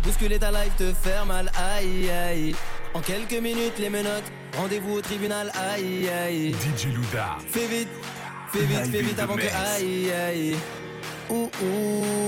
bousculer ta life te faire mal, aïe aïe. En quelques minutes, les menottes, rendez-vous au tribunal, aïe aïe. DJ Luda. Fais vite, fais vite, fais vite avant que aïe aïe. Ouh ouh.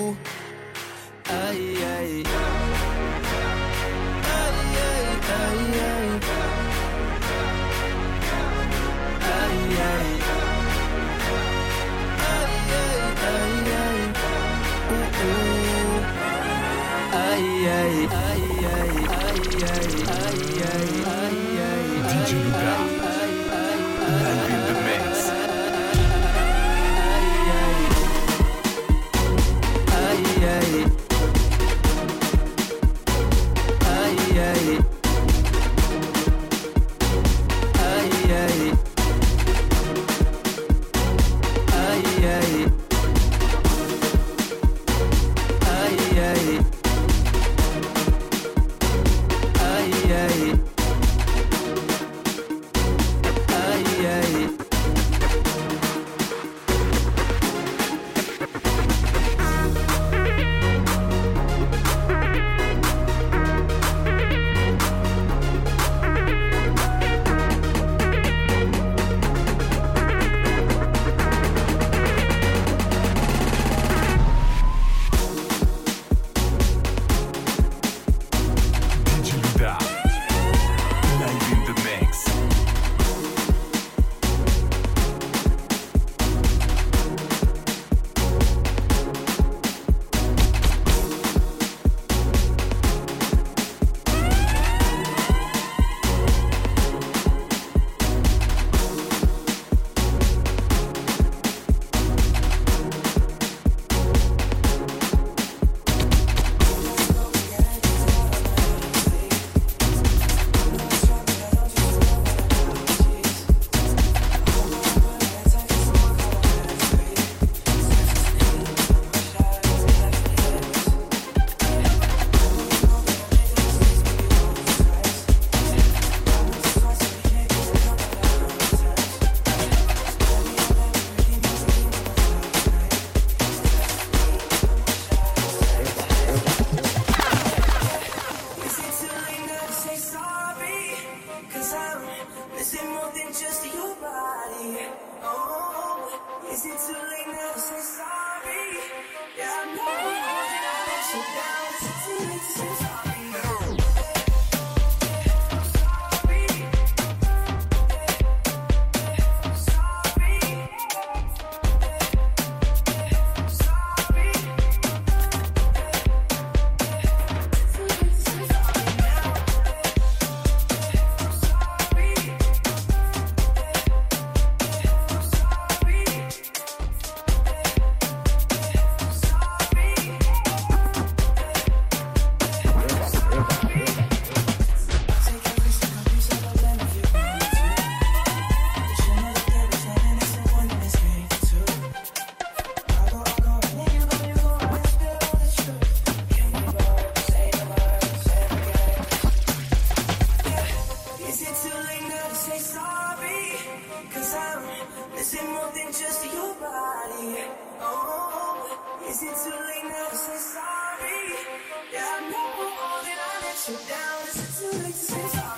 Alexis.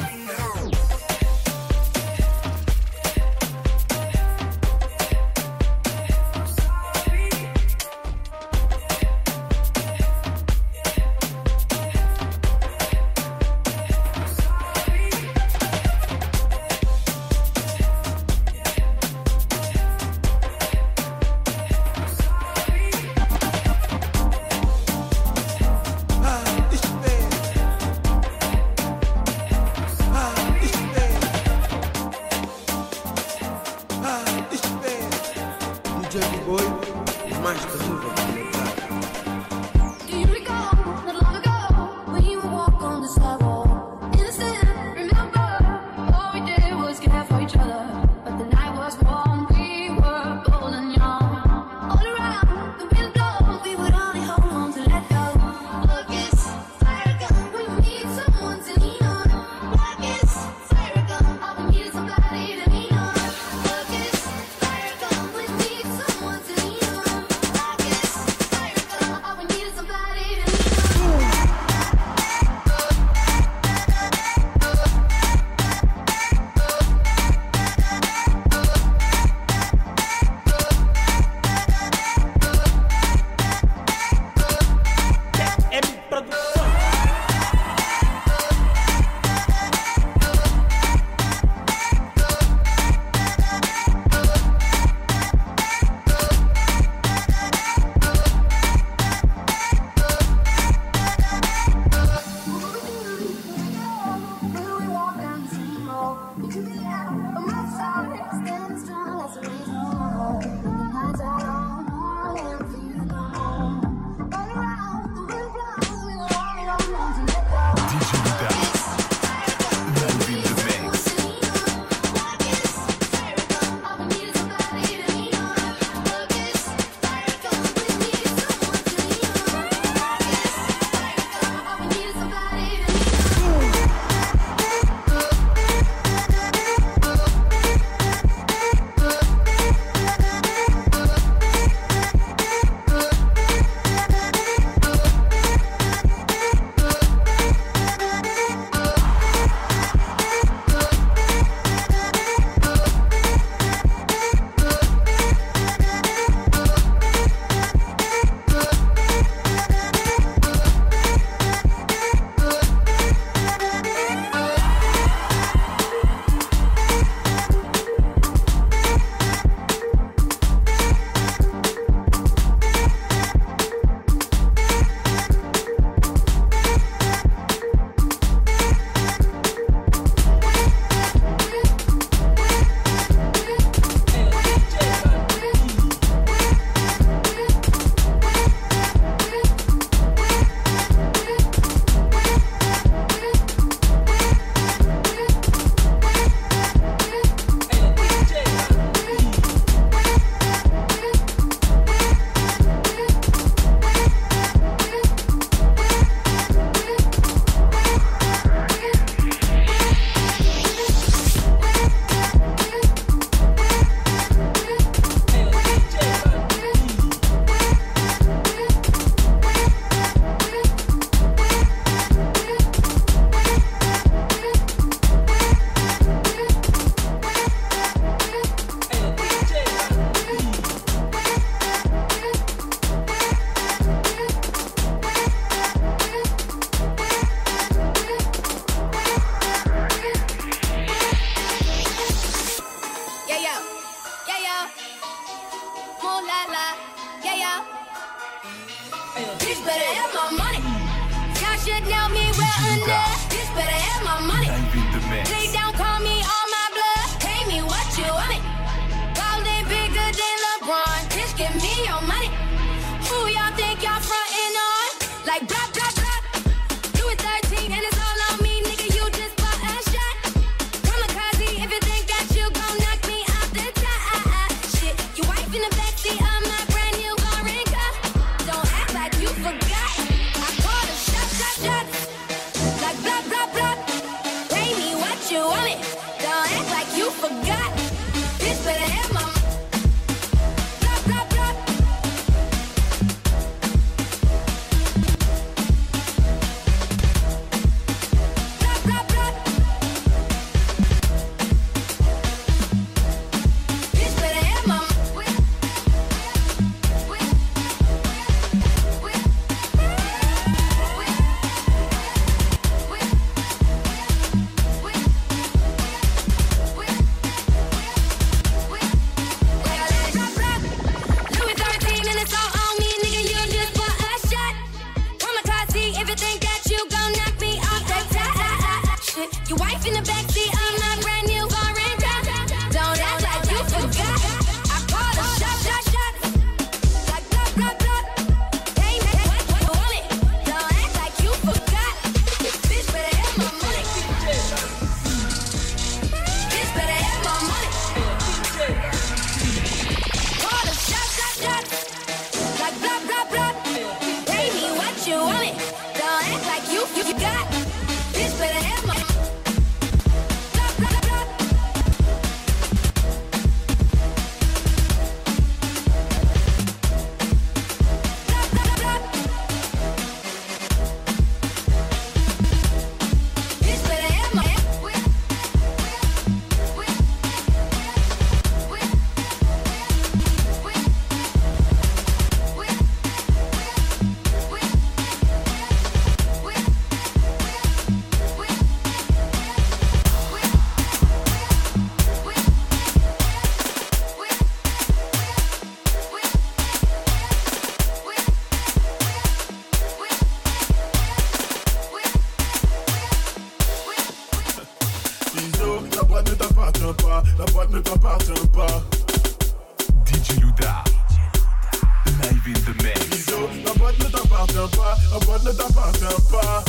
pas, un pote ne t'appartient pas.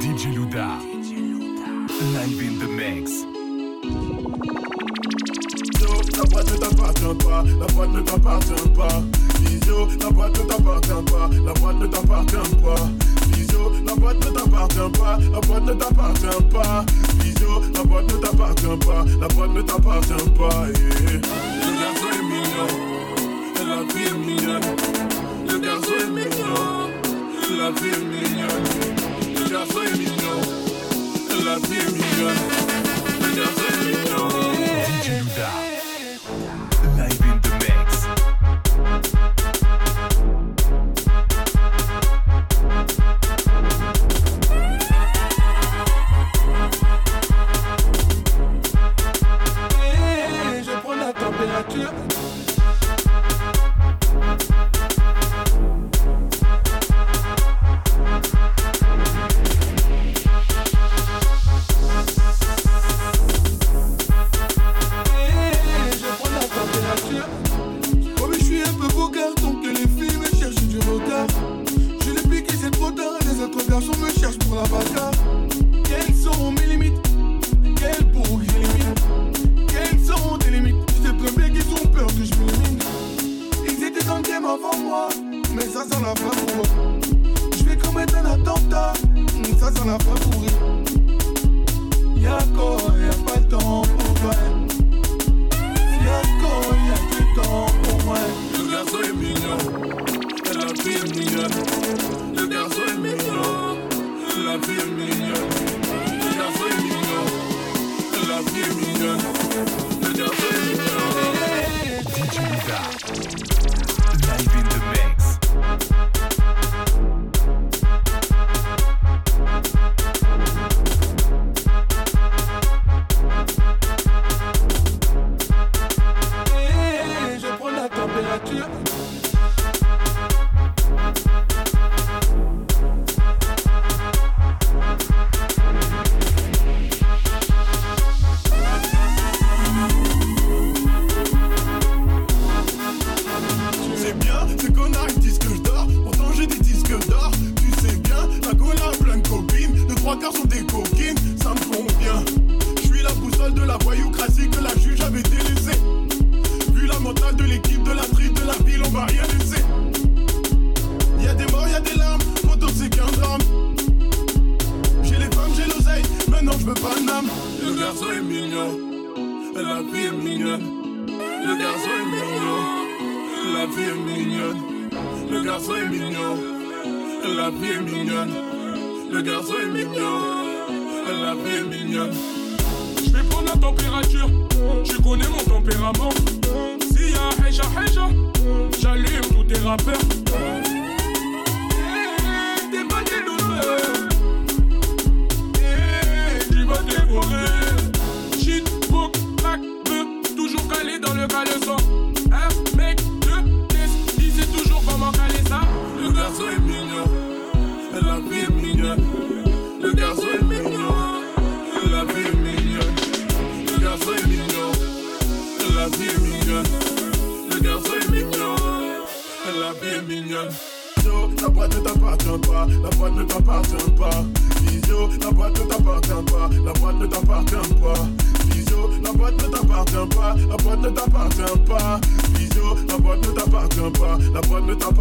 DJ Luda. DJ Luda. Live in the mix. La boîte ne t'appartient pas, la boîte ne t'appartient pas. Visio, la boîte ne t'appartient pas, la boîte ne t'appartient pas. Visio, la boîte ne t'appartient pas, la boîte ne t'appartient pas. Visio, la boîte ne t'appartient pas, la boîte ne t'appartient pas. mignon, la vie est mignonne. Le garçon est mignon, la vie est mignonne. Le garçon est mignon, la vie est mignonne.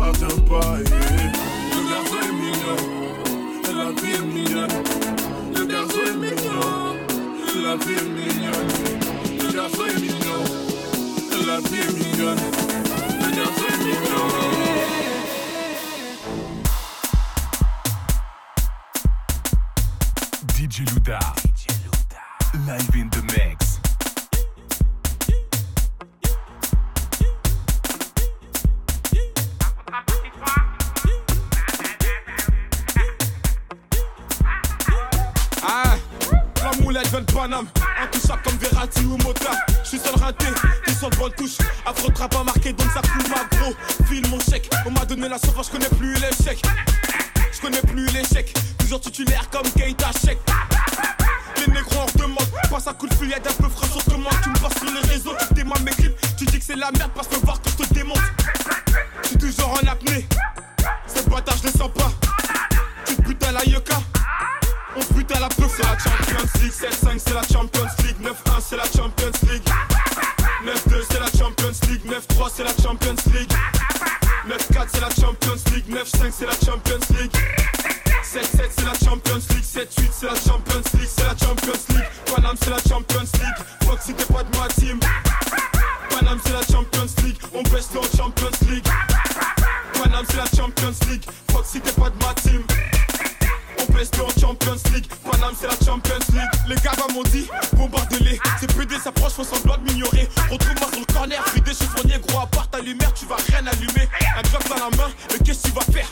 of the c'est la Champions League 9-3 c'est la Champions League 9-4 c'est la Champions League 9-5 c'est la Champions League 7-7 c'est la Champions League 7-8 c'est la Champions League C'est la Champions League Paname c'est la Champions League si t'es pas de ma team Paname c'est la Champions League On baisse en Champions League Paname c'est la Champions League si t'es pas de ma team on pèse en Champions League. Paname, c'est la Champions League. Les gars m'ont dit, bombarde-les. Ces PD s'approchent, font semblant de m'ignorer. Retrouve-moi sur le corner, puis des chiffronniers, gros, à part ta lumière, tu vas rien allumer. Un globe dans la main, mais qu'est-ce que tu vas faire?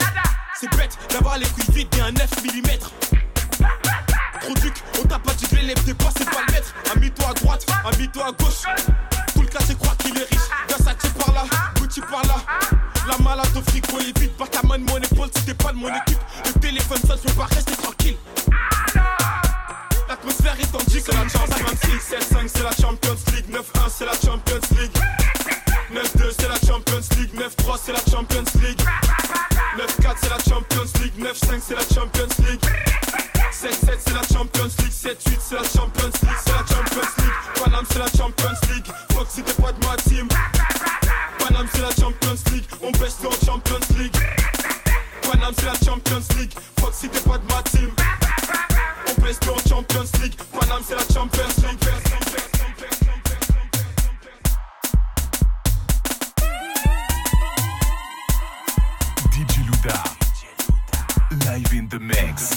C'est bête d'avoir les couilles vides et un 9 mm. On t'a pas dit que l'élève t'es pas, c'est pas le maître. Amie-toi à droite, amie-toi à gauche. Tout le classé croit qu'il est riche. Versace par là, Gucci par là. La malade au frigo est vide, pas ta main de mon épaule si t'es pas de mon équipe. Le téléphone sonne, je peux pas rester tranquille. L'atmosphère est tendue c'est la Champions League 7-5 c'est la Champions League 9-1 c'est la Champions League 9-2 c'est la Champions League 9-3 c'est la Champions League 9-4 c'est la Champions League 9-5 c'est la Champions League 7-7 c'est la Champions League. 7-8 c'est la Champions League. C'est la Champions League. Paname c'est la Champions League. Si t'es pas de ma team. Paname c'est la Champions League. On baisse en Champions League. C'est la Champions League. Si t'es pas de ma team. On baisse en Champions League. Paname c'est la Champions League. DJ Luda. Live in the mix.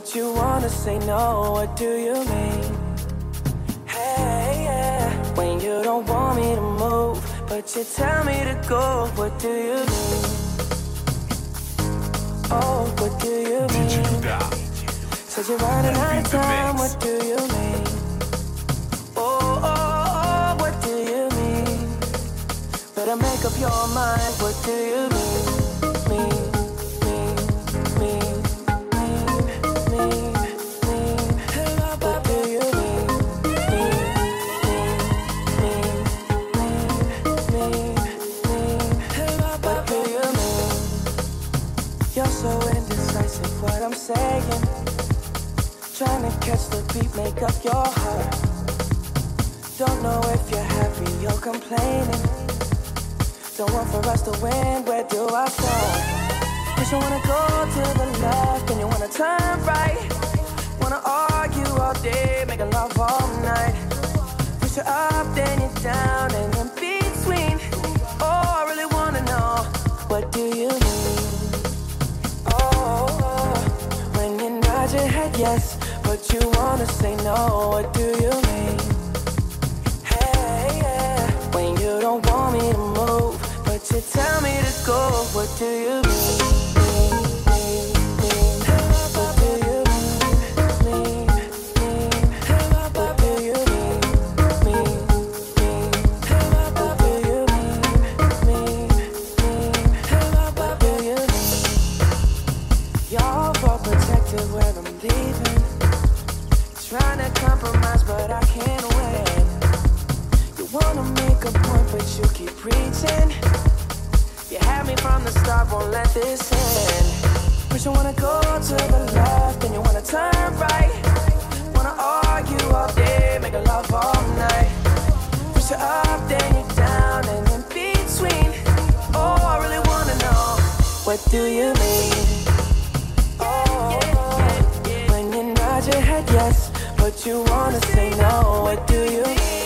But you wanna say no. What do you mean? Hey, yeah. When you don't want me to move, but you tell me to go. What do you mean? Oh, what do you mean? Said you're running out of time. What do you mean? Oh, oh, oh, what do you mean? Better make up your mind. What do you? Mean, saying. Trying to catch the beat, make up your heart. Don't know if you're happy or complaining. Don't want for us to win, where do I start? Cause you wanna go to the left and you wanna turn right. Wanna argue all day, make a love all night. Push you up, then you're down, and when you nod your head yes, but you wanna say no, what do you mean? Hey, yeah. When you don't want me to move, but you tell me to go, what do you? Mean, preaching. You had me from the start, won't let this end. But you wanna go to the left, and you wanna turn right. Wanna argue all day, make love all night. Push you up, then you down, and in between. Oh, I really wanna know, what do you mean? Oh, when you nod your head yes, but you wanna say no. What do you mean?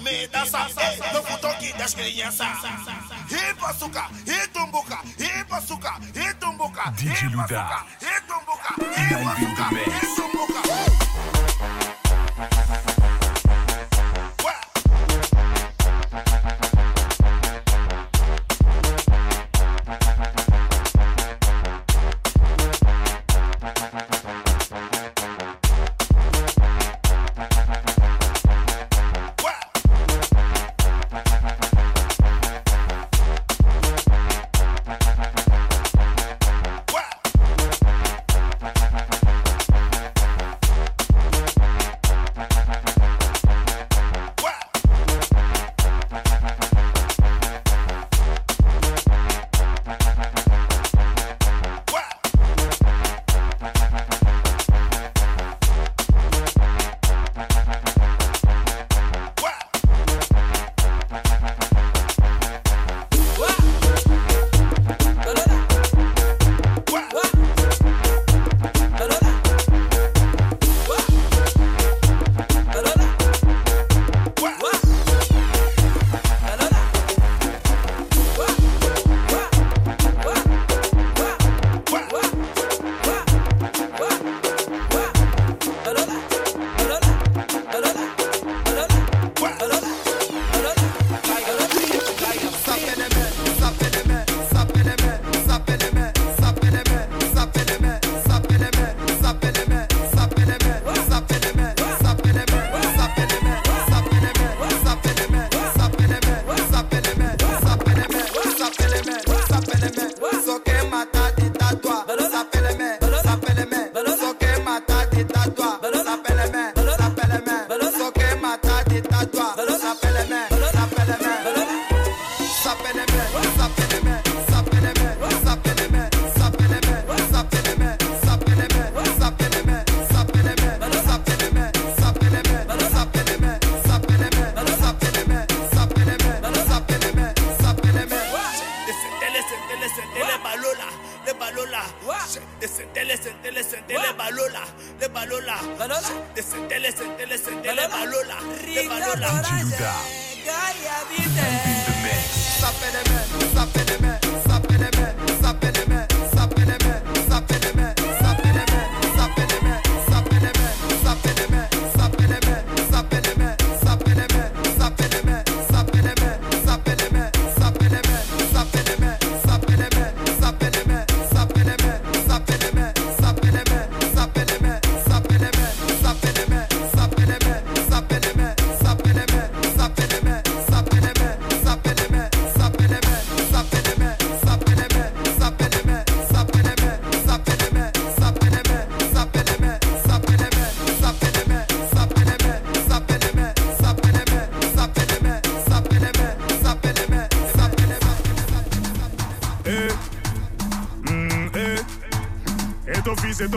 me da sa eh no futo ki das criança he pasuka he tumbuka he pasuka he tumbuka he pasuka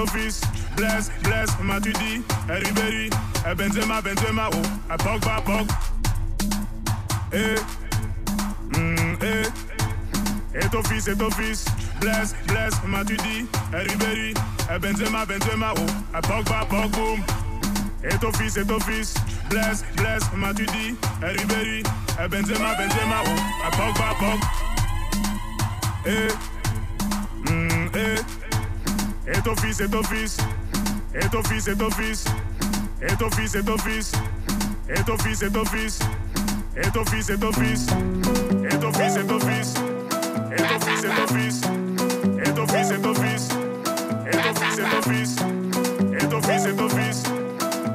fils. Blaise, Blaise, Matuidi, et Ribéry, et Benzema, Benzema, oh, et Pogba, Pog. Eh, mm, eh, et ton fils, et ton fils. Blaise, Blaise, et Ribéry, et Benzema, Benzema, oh, et Pogba, boom. Et ton fils, et ton fils. Blaise, Blaise, et Ribéry, et Benzema, Benzema, oh, et Pogba, É teu vice, é teu vice. É teu vice, é teu vice. É teu vice, é teu vice. É teu vice, é teu vice. É teu vice, é teu vice. É teu vice, é teu vice. É teu vice, é teu vice. É teu vice, é teu vice. É teu vice, é teu vice. É teu vice, é teu vice.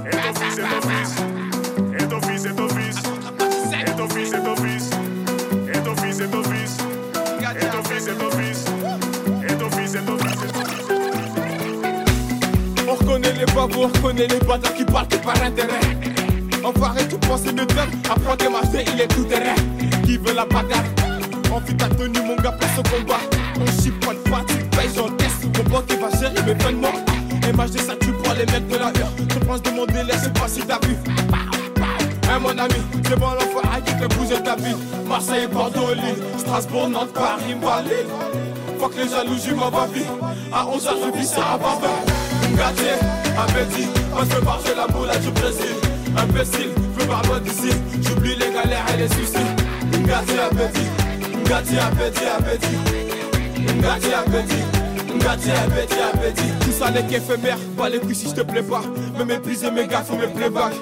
É teu vice, é teu vice. É teu vice, é teu vice. É teu vice, é teu vice. Les babous, on reconnaît les bâtards qui partent par intérêt. Enfoiré, tout penser de faire. Apprends tes il est tout terrain. Qui veut la bagarre? Envie ta tenue, mon gars, place au combat. On chipote pas, tu payes, j'encaisse. Mon banque qui va gérer mes peines morts. MHD, ça tue pour les mecs de la heure. Je pense de mon délai, sais pas si t'as vu. Hein, mon ami, c'est bon l'enfoiré qui fait bouger ta vie. Marseille, Bordeaux, Lille, Strasbourg, Nantes, Paris, Mali. Faut que les jaloux, j'y m'en va vie. À 11h, je vis ça à une gâtée, un petit, on se part chez la moula du Brésil. Imbécile, plus par loin d'ici, j'oublie les galères et les suicides. Une gâtée, un petit, une gâtée, un petit, appétit, Tout ça n'est qu'éphémère, pas les couilles si je te plais pas. Me mépriser, mes gars, faut me playback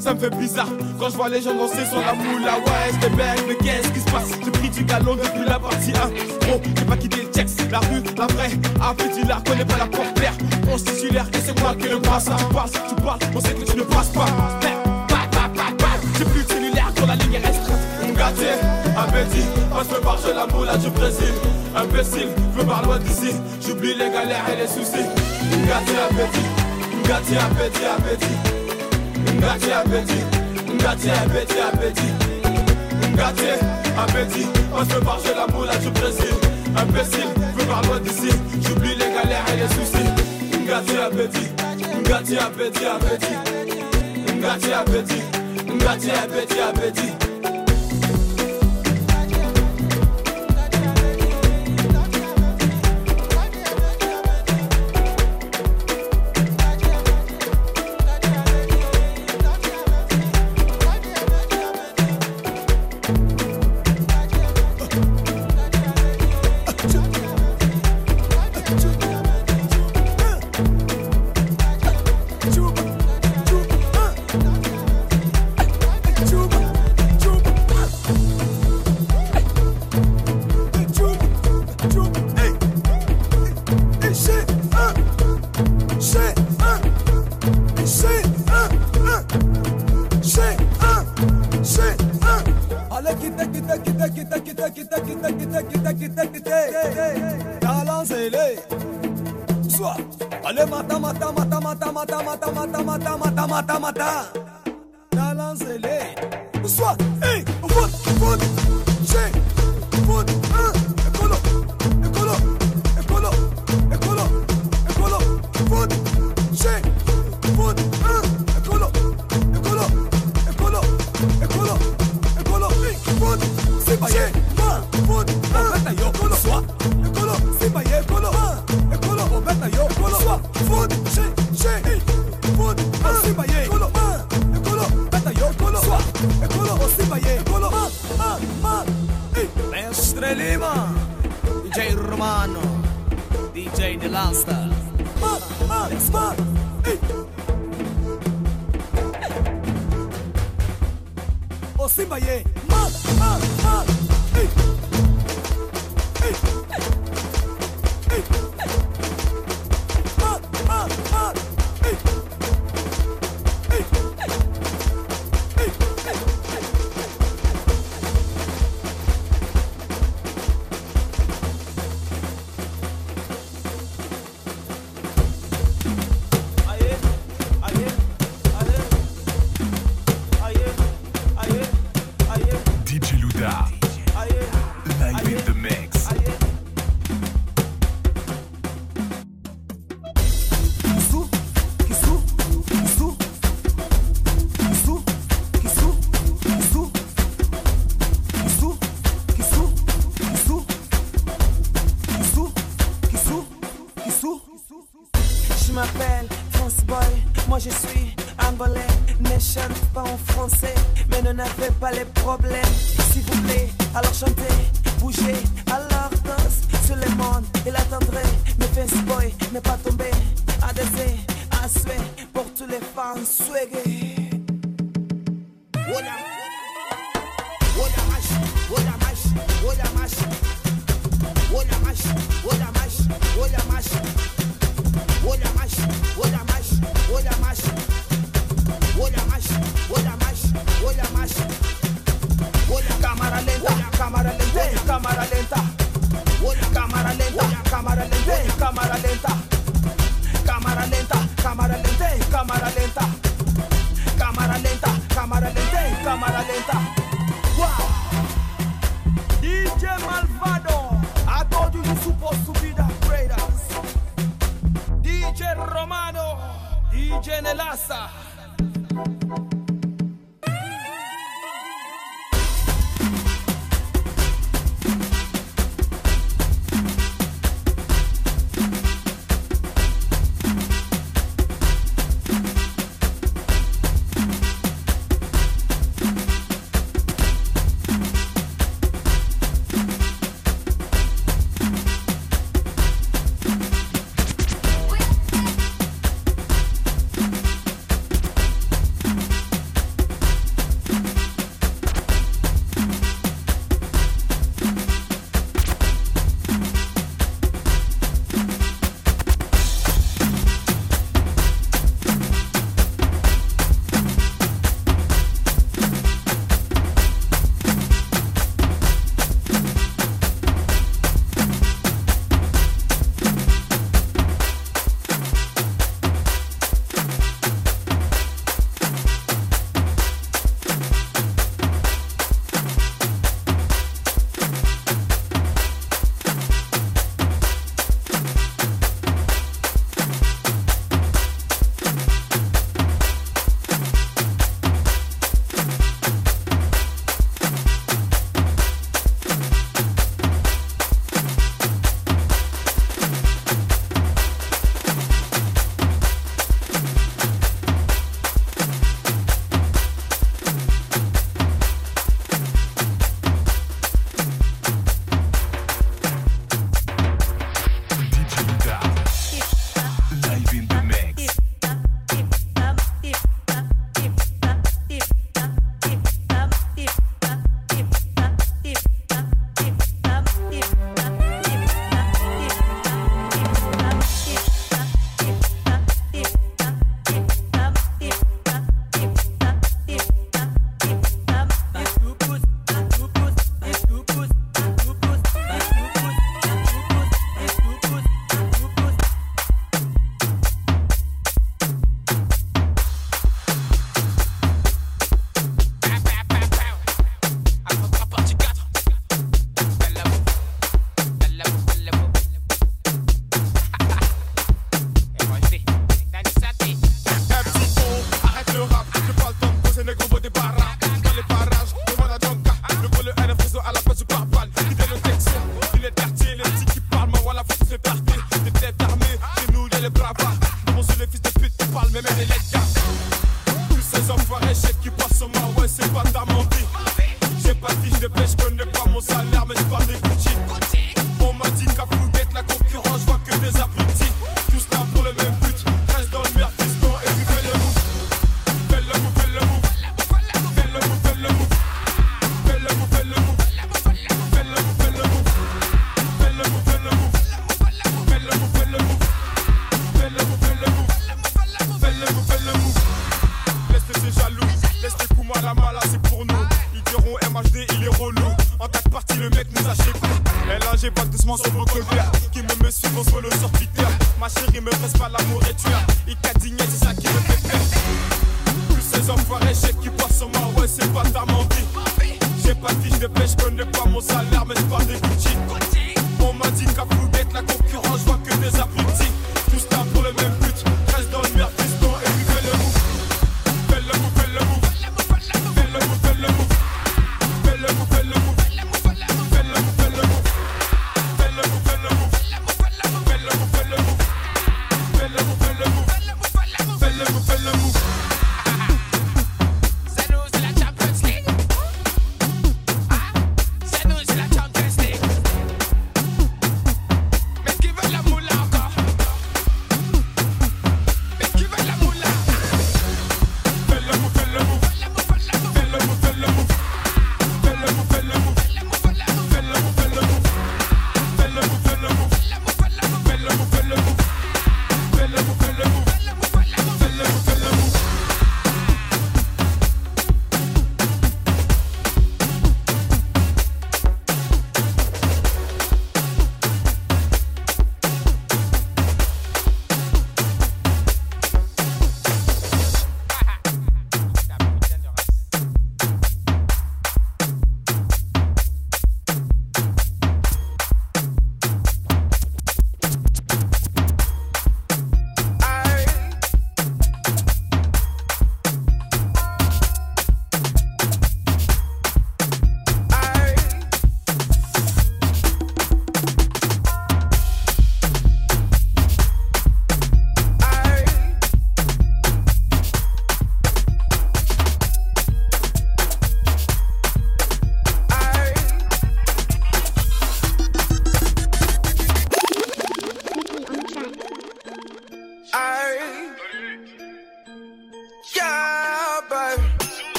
ça me fait bizarre quand je vois les gens danser sur la moula. Ouais, c'est bête, mais qu'est-ce qui se passe? J'ai pris du galon depuis la partie 1. Oh, j'ai pas quitté le texte, la rue, la vraie. Appétit là, connais pas la porte-l'air. On titulaire et c'est moi qui le passe. Tu parles, tu parles, on sait que tu ne passes pas. J'ai plus de cellulaire quand la ligne est restreinte. Ngatier, appétit, passe me barge la moula du Brésil. Imbécile, veux par loin d'ici. J'oublie les galères et les soucis. Ngatier, appétit, Ngatier, appétit, appétit. Ngatier, appétit, Ngatier, appétit, appétit. Ngatier, appétit, passe me barge la moula du Brésil. Imbécile, veux par loin d'ici. J'oublie les galères et les soucis. Ngatier, appétit, Ngatier, appétit, appétit. Ngatier, appétit, Ngatier, appétit, appétit.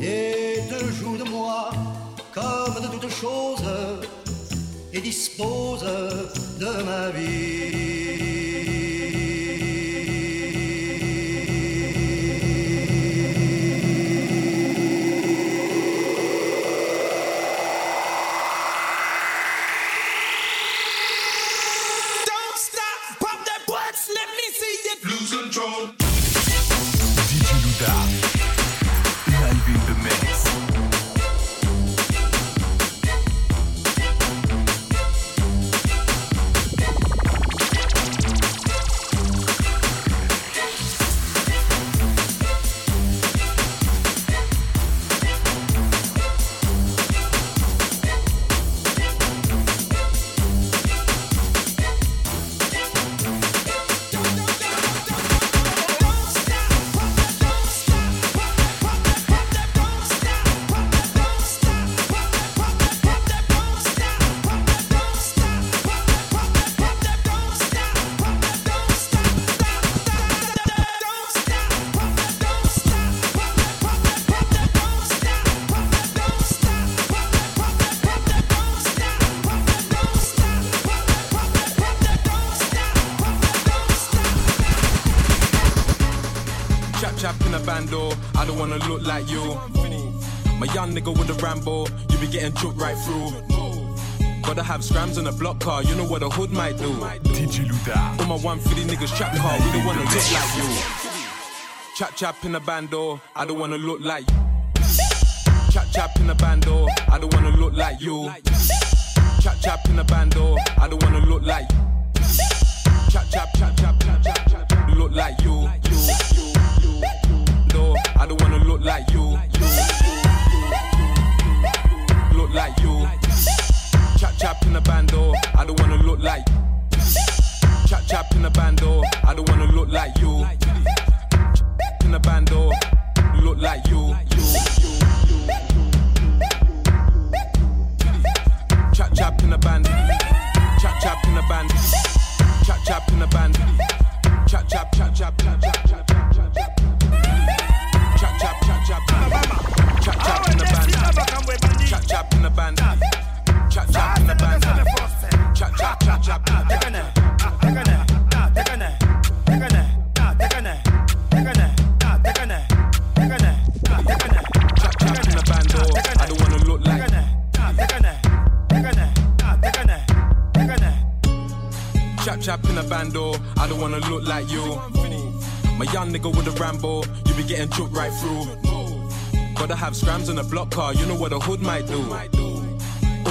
Et te joues de moi comme de toutes choses et dispose de ma Don't in bando, I don't wanna look like you. My young nigga with a Rambo, you be getting choked right through. Gotta have scrams on a block car, you know what a hood might do. DJ Luda. On my 150 niggas trap car, we don't wanna look like you. Chap chap in a bando, I don't wanna look like you. Chap chap in a bando, I don't wanna look like you. Chap chap in a bando, I don't wanna look like you. Chap chap chap chap chap chap look like you, you, Look like you. Look like you. Chap chap in the bando. I don't wanna look like. Chap chap in the bando. I don't wanna look like you. In the bando. Look like you. Chap chap in the band. Chap chap in the band. Chap chap in the band. Chap chap chap chap chap. band. Chop in the a I don't wanna look like. Chap chap in a bando, I don't wanna look like you. My young nigga with a Rambo, you be getting right through. Gotta have scrams in a block car, you know what a hood might do.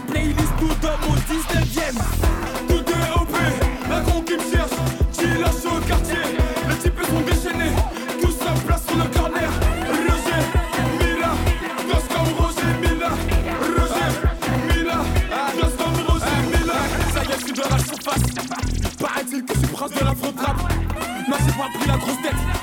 playlist nous donne au 19ème. Tout est OP, un con qui me cherche, qui lâche au quartier. Les types sont déchaînés, tout ça place sur le corner. Roger, Mila, gosse comme Roger Mila. Roger, Mila, gosse comme Roger Mila. Ça y est, je suis dans la surface. Paraît-il que je suis prince de la frappe. Non, j'ai pas pris la grosse tête.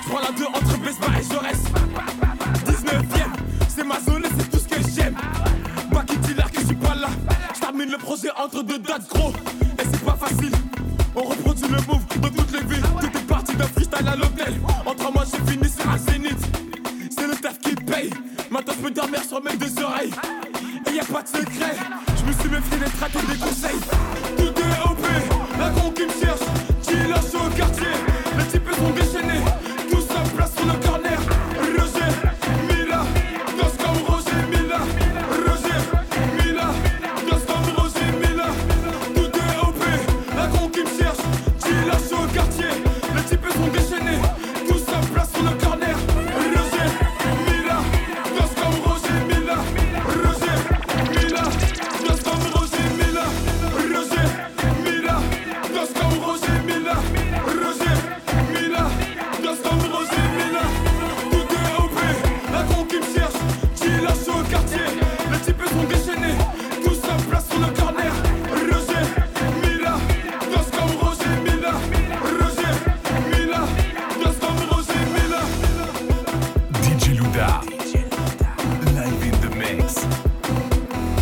entre deux dates gros. Et c'est pas facile. On reproduit le move de toutes les villes. Tout est parti d'un freestyle à l'hôtel. Entre moi j'ai fini sur un zénith. C'est le taf qui paye. Maintenant je peux dormir sur mes deux oreilles. Et y a pas de secret. Je me suis méfié des tracts et des couches